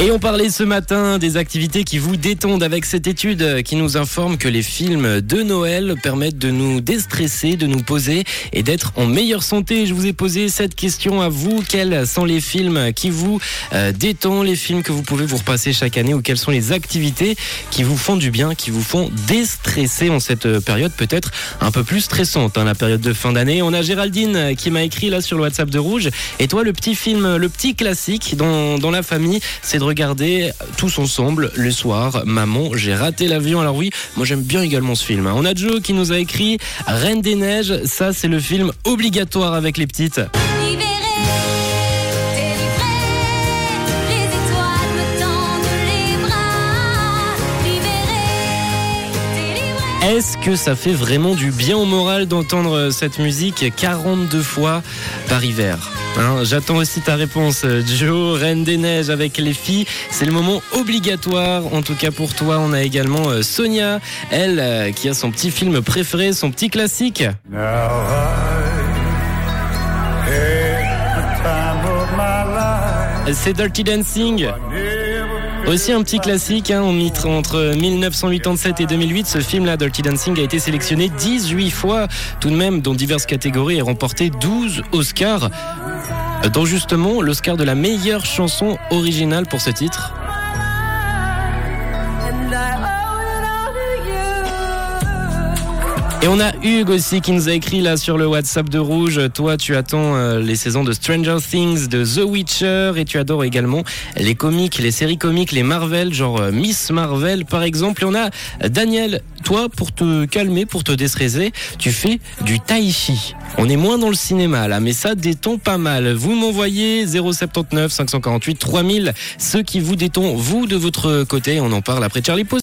Et on parlait ce matin des activités qui vous détendent avec cette étude qui nous informe que les films de Noël permettent de nous déstresser, de nous poser et d'être en meilleure santé. Je vous ai posé cette question à vous. Quels sont les films qui vous euh, détendent, les films que vous pouvez vous repasser chaque année ou quelles sont les activités qui vous font du bien, qui vous font déstresser en cette période peut-être un peu plus stressante, hein, la période de fin d'année. On a Géraldine qui m'a écrit là sur le WhatsApp de Rouge. Et toi, le petit film, le petit classique dans, dans la famille, c'est de regarder tous ensemble le soir. Maman, j'ai raté l'avion. Alors oui, moi j'aime bien également ce film. hein. On a Joe qui nous a écrit Reine des Neiges. Ça, c'est le film obligatoire avec les petites. Est-ce que ça fait vraiment du bien au moral d'entendre cette musique 42 fois par hiver Hein, J'attends aussi ta réponse, Joe, Reine des Neiges avec les filles. C'est le moment obligatoire, en tout cas pour toi. On a également euh, Sonia, elle, euh, qui a son petit film préféré, son petit classique. Now I had the time of my life. C'est Dirty Dancing. Aussi un petit classique, hein, entre 1987 et 2008, ce film-là, Dirty Dancing, a été sélectionné 18 fois tout de même dans diverses catégories et remporté 12 Oscars, dont justement l'Oscar de la meilleure chanson originale pour ce titre. Et on a Hugues aussi qui nous a écrit là sur le WhatsApp de Rouge. Toi, tu attends euh, les saisons de Stranger Things, de The Witcher et tu adores également les comiques, les séries comiques, les Marvel, genre euh, Miss Marvel par exemple. Et on a Daniel, toi, pour te calmer, pour te déstresser, tu fais du tai chi. On est moins dans le cinéma là, mais ça détend pas mal. Vous m'envoyez 079 548 3000 ceux qui vous détendent, vous de votre côté. On en parle après Charlie Post.